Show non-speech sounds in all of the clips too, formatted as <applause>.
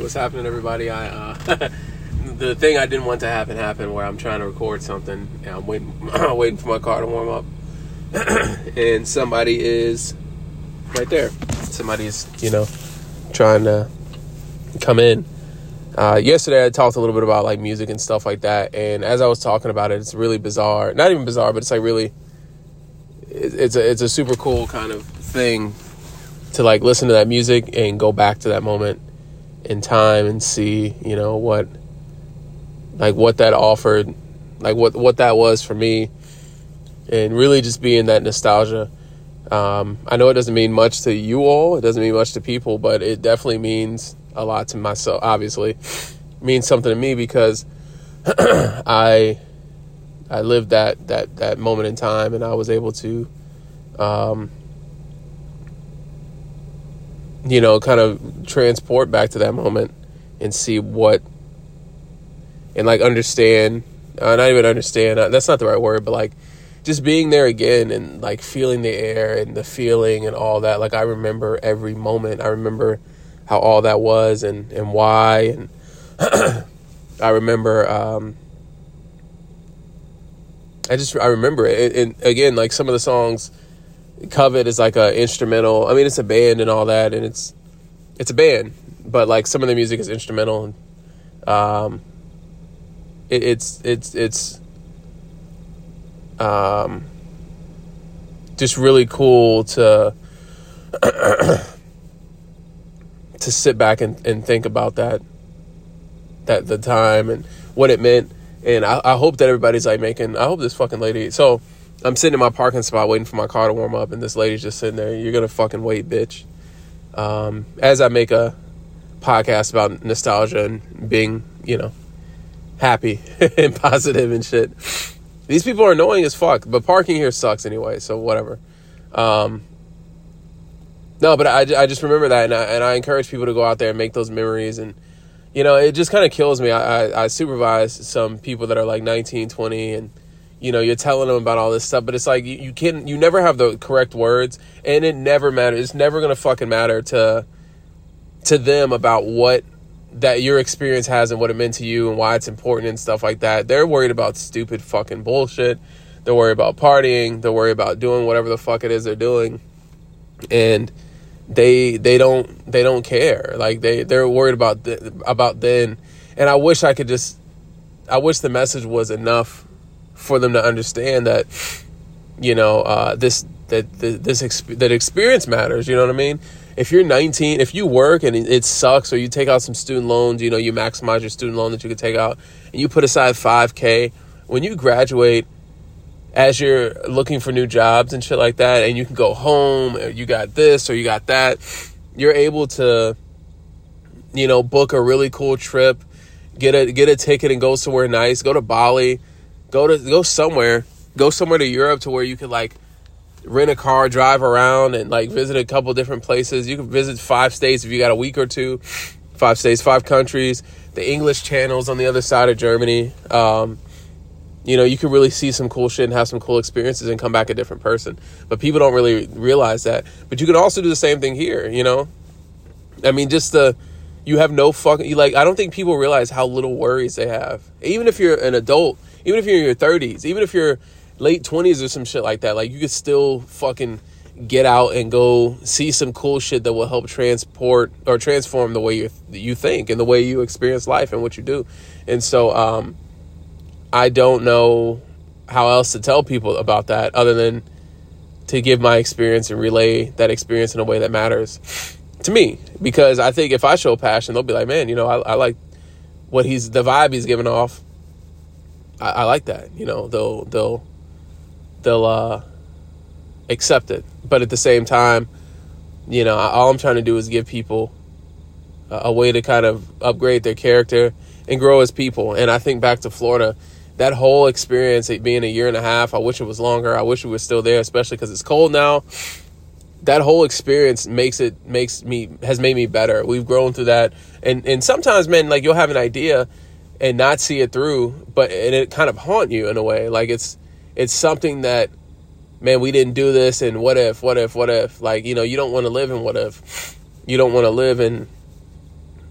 What's happening, everybody? I uh, <laughs> the thing I didn't want to happen happened where I'm trying to record something and I'm waiting, <clears throat> waiting for my car to warm up, <clears throat> and somebody is right there. Somebody's you know trying to come in. Uh, yesterday, I talked a little bit about like music and stuff like that, and as I was talking about it, it's really bizarre. Not even bizarre, but it's like really, it's a it's a super cool kind of thing to like listen to that music and go back to that moment in time and see, you know, what like what that offered, like what what that was for me, and really just being that nostalgia. Um, I know it doesn't mean much to you all, it doesn't mean much to people, but it definitely means a lot to myself. Obviously, means something to me because <clears throat> I I lived that that that moment in time, and I was able to. Um, you know, kind of transport back to that moment and see what, and like understand, uh, not even understand, uh, that's not the right word, but like just being there again and like feeling the air and the feeling and all that. Like I remember every moment. I remember how all that was and, and why. And <clears throat> I remember, um, I just, I remember it. And, and again, like some of the songs, Covet is like a instrumental. I mean, it's a band and all that, and it's it's a band, but like some of the music is instrumental. And, um, it, it's it's it's um, just really cool to <clears throat> to sit back and, and think about that that the time and what it meant. And I, I hope that everybody's like making. I hope this fucking lady. So I'm sitting in my parking spot waiting for my car to warm up, and this lady's just sitting there. You're gonna fucking wait, bitch. Um, as I make a podcast about nostalgia and being, you know, happy <laughs> and positive and shit. These people are annoying as fuck, but parking here sucks anyway, so whatever. Um, no, but I, I just remember that, and I, and I encourage people to go out there and make those memories. And, you know, it just kind of kills me. I, I, I supervise some people that are like 19, 20, and you know you're telling them about all this stuff but it's like you, you can you never have the correct words and it never matters it's never gonna fucking matter to to them about what that your experience has and what it meant to you and why it's important and stuff like that. They're worried about stupid fucking bullshit. They're worried about partying. They're worried about doing whatever the fuck it is they're doing. And they they don't they don't care. Like they they're worried about the, about then. And i wish i could just i wish the message was enough for them to understand that you know uh, this that this that experience matters. You know what I mean? If you're 19, if you work and it sucks, or you take out some student loans, you know you maximize your student loan that you could take out, and you put aside 5k. When you graduate, as you're looking for new jobs and shit like that, and you can go home, or you got this or you got that, you're able to, you know, book a really cool trip, get a get a ticket and go somewhere nice, go to Bali Go to go somewhere. Go somewhere to Europe to where you can like rent a car, drive around, and like visit a couple different places. You can visit five states if you got a week or two. Five states, five countries. The English channels on the other side of Germany. Um, you know, you can really see some cool shit and have some cool experiences and come back a different person. But people don't really realize that. But you can also do the same thing here, you know? I mean, just the you have no fucking you like I don't think people realize how little worries they have. Even if you're an adult, even if you're in your 30s, even if you're late 20s or some shit like that, like you could still fucking get out and go see some cool shit that will help transport or transform the way you you think and the way you experience life and what you do. And so um I don't know how else to tell people about that other than to give my experience and relay that experience in a way that matters to me because I think if I show passion, they'll be like, man, you know, I, I like what he's the vibe he's giving off I, I like that. You know, they'll they'll they'll uh, accept it, but at the same time, you know, all I'm trying to do is give people a, a way to kind of upgrade their character and grow as people. And I think back to Florida, that whole experience, it being a year and a half, I wish it was longer. I wish we were still there, especially because it's cold now. That whole experience makes it makes me has made me better. We've grown through that, and and sometimes, man, like you'll have an idea, and not see it through, but and it kind of haunt you in a way. Like it's it's something that man, we didn't do this and what if, what if, what if? Like, you know, you don't want to live in what if. You don't want to live in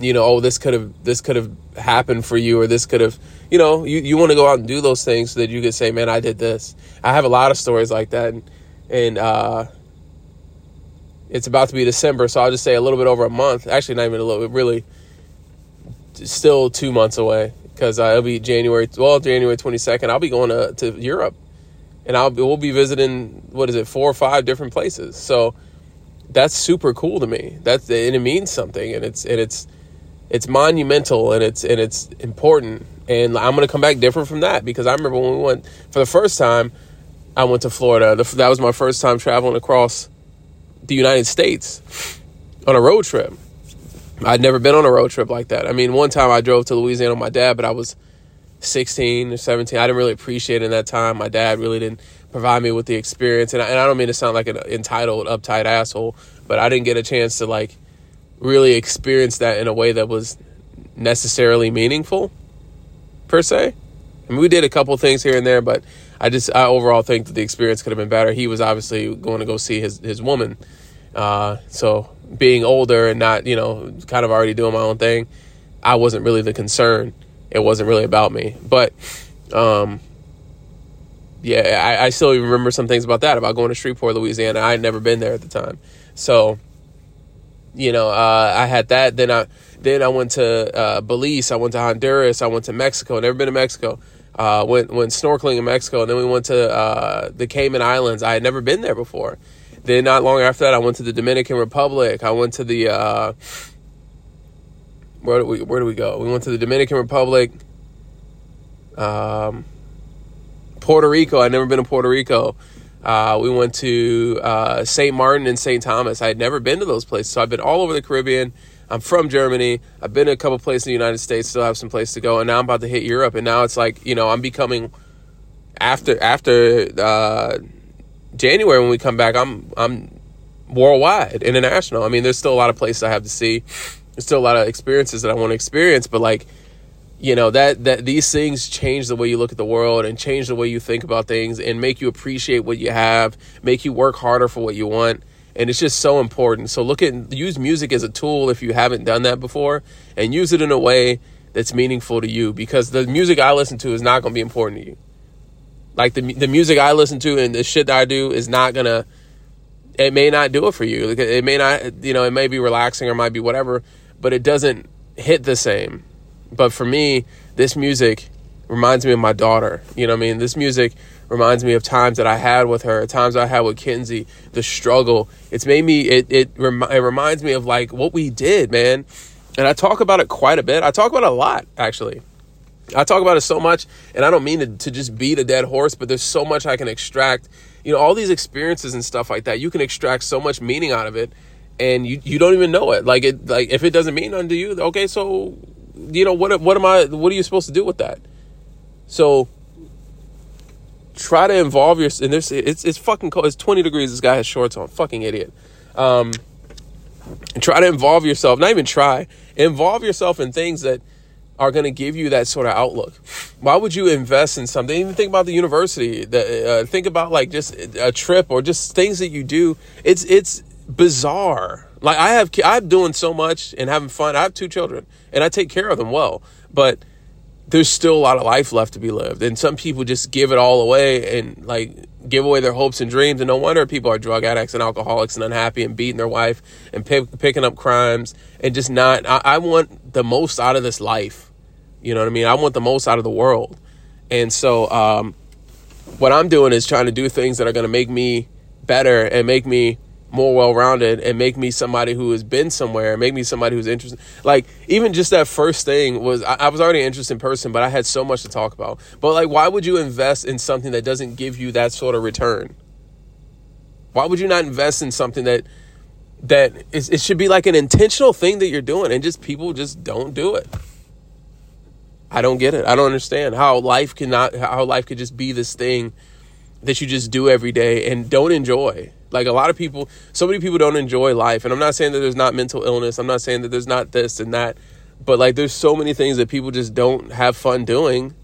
you know, oh, this could have this could have happened for you, or this could have, you know, you, you want to go out and do those things so that you could say, man, I did this. I have a lot of stories like that, and, and uh, it's about to be December, so I'll just say a little bit over a month. Actually, not even a little bit, really, still two months away because it'll be January. Well, January twenty second, I'll be going to, to Europe, and I'll we'll be visiting what is it, four or five different places. So that's super cool to me. That's and it means something, and it's and it's it's monumental and it's and it's important. And I'm gonna come back different from that because I remember when we went for the first time. I went to Florida. That was my first time traveling across the United States on a road trip. I'd never been on a road trip like that. I mean, one time I drove to Louisiana with my dad, but I was 16 or 17. I didn't really appreciate it in that time. My dad really didn't provide me with the experience. And I, and I don't mean to sound like an entitled, uptight asshole, but I didn't get a chance to like really experience that in a way that was necessarily meaningful, per se. I mean, we did a couple things here and there, but I just I overall think that the experience could have been better. He was obviously going to go see his his woman, uh, so being older and not you know kind of already doing my own thing, I wasn't really the concern. It wasn't really about me, but um, yeah, I, I still even remember some things about that about going to Shreveport, Louisiana. I had never been there at the time, so you know uh, I had that. Then I then I went to uh, Belize. I went to Honduras. I went to Mexico. Never been to Mexico uh, went went snorkeling in Mexico, and then we went to uh, the Cayman Islands. I had never been there before. Then not long after that, I went to the Dominican Republic. I went to the uh, where do we where do we go? We went to the Dominican Republic, um, Puerto Rico. I'd never been to Puerto Rico. Uh, we went to uh, St. Martin and St. Thomas. I had never been to those places, so I've been all over the Caribbean. I'm from Germany. I've been to a couple places in the United States, still have some place to go, and now I'm about to hit Europe. And now it's like you know I'm becoming after after uh, January when we come back. I'm I'm worldwide, international. I mean, there's still a lot of places I have to see. There's still a lot of experiences that I want to experience, but like you know that that these things change the way you look at the world and change the way you think about things and make you appreciate what you have, make you work harder for what you want and it's just so important. So look at use music as a tool if you haven't done that before, and use it in a way that's meaningful to you because the music I listen to is not going to be important to you. Like the the music I listen to and the shit that I do is not gonna. It may not do it for you. It may not, you know, it may be relaxing or might be whatever, but it doesn't hit the same. But for me, this music reminds me of my daughter. You know what I mean? This music reminds me of times that I had with her, times I had with Kinsey, the struggle. It's made me, it, it, rem- it reminds me of like what we did, man. And I talk about it quite a bit. I talk about it a lot, actually. I talk about it so much, and I don't mean to, to just beat a dead horse, but there's so much I can extract. You know, all these experiences and stuff like that, you can extract so much meaning out of it, and you, you don't even know it. Like it, like if it doesn't mean nothing to you, okay, so you know what? What am I? What are you supposed to do with that? So try to involve your and there's it's it's fucking cold. It's 20 degrees. This guy has shorts on. Fucking idiot. Um, try to involve yourself. Not even try. Involve yourself in things that are going to give you that sort of outlook. Why would you invest in something? Even think about the university. The, uh, think about like just a trip or just things that you do. It's it's bizarre. Like I have I'm doing so much and having fun. I have two children and I take care of them well, but there's still a lot of life left to be lived. And some people just give it all away and like give away their hopes and dreams. And no wonder people are drug addicts and alcoholics and unhappy and beating their wife and picking up crimes and just not. I-, I want the most out of this life. You know what I mean? I want the most out of the world. And so, um, what I'm doing is trying to do things that are going to make me better and make me more well rounded and make me somebody who has been somewhere, make me somebody who's interested. Like even just that first thing was I, I, was already an interesting person, but I had so much to talk about. But like, why would you invest in something that doesn't give you that sort of return? Why would you not invest in something that that it should be like an intentional thing that you're doing, and just people just don't do it. I don't get it. I don't understand how life cannot how life could just be this thing that you just do every day and don't enjoy. Like a lot of people, so many people don't enjoy life. And I'm not saying that there's not mental illness. I'm not saying that there's not this and that. But like there's so many things that people just don't have fun doing.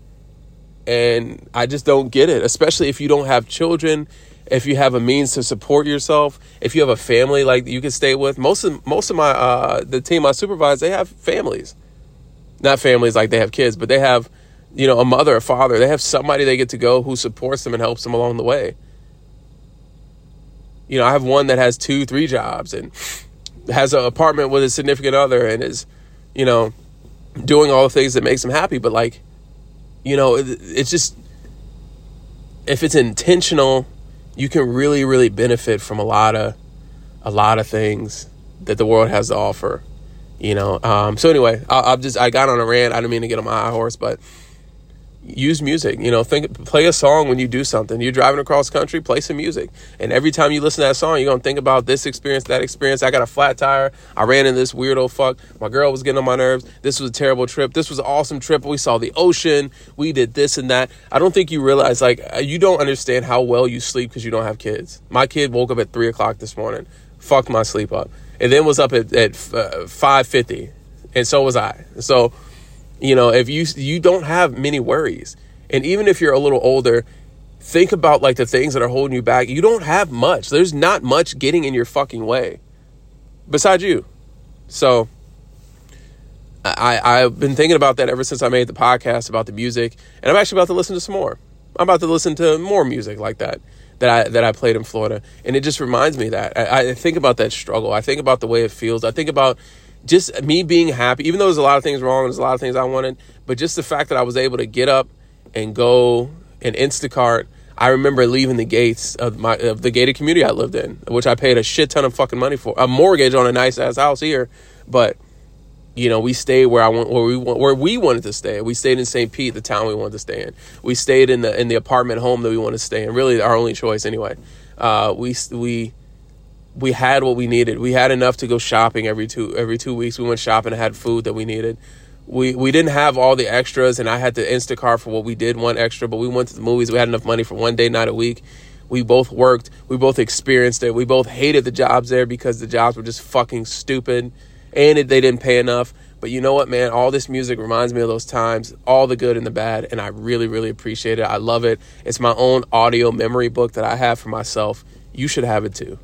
And I just don't get it, especially if you don't have children if you have a means to support yourself, if you have a family like you can stay with. Most of most of my uh, the team I supervise, they have families, not families like they have kids, but they have you know a mother, a father. They have somebody they get to go who supports them and helps them along the way. You know, I have one that has two, three jobs and has an apartment with a significant other and is, you know, doing all the things that makes them happy. But like, you know, it's just if it's intentional you can really really benefit from a lot of a lot of things that the world has to offer you know? Um, so anyway I, just i got on a rant. I didn't mean to get on my high horse but use music. You know think play a song when you do something. You're driving across country play some music. And every time you listen to that song you're gonna think about this experience that experience. I got a flat tire. I ran into this weirdo fuck. My girl was getting on my nerves. This was a terrible trip. This was an awesome trip. We saw the ocean. We did this and that. I don't think you realize like uh, you don't understand how well you sleep because you don't have kids. My kid woke up at three o'clock this morning. Fucked my sleep up. And then was up at, at uh, 5.50 and so was i. So you know, if you you don't have many worries. And even if you're a little older, think about like the things that are holding you back. You don't have much. There's not much getting in your fucking way besides you. So I I've been thinking about that ever since I made the podcast about the music, and I'm actually about to listen to some more. I'm about to listen to more music like that that I that I played in Florida, and it just reminds me that I, I think about that struggle. I think about the way it feels. I think about just me being happy, even though there's a lot of things wrong, there's a lot of things I wanted, but just the fact that I was able to get up and go and Instacart. I remember leaving the gates of my of the gated community I lived in, which I paid a shit ton of fucking money for, a mortgage on a nice ass house here, but you know, we stayed where I want, where we want, where we wanted to stay. We stayed in St. Pete, the town we wanted to stay in. We stayed in the in the apartment home that we wanted to stay in. Really, our only choice anyway. Uh, we we we had what we needed. We had enough to go shopping every two every two weeks. We went shopping and had food that we needed. We we didn't have all the extras, and I had to Instacart for what we did want extra. But we went to the movies. We had enough money for one day, not a week. We both worked. We both experienced it. We both hated the jobs there because the jobs were just fucking stupid, and it, they didn't pay enough. But you know what, man? All this music reminds me of those times, all the good and the bad, and I really, really appreciate it. I love it. It's my own audio memory book that I have for myself. You should have it too.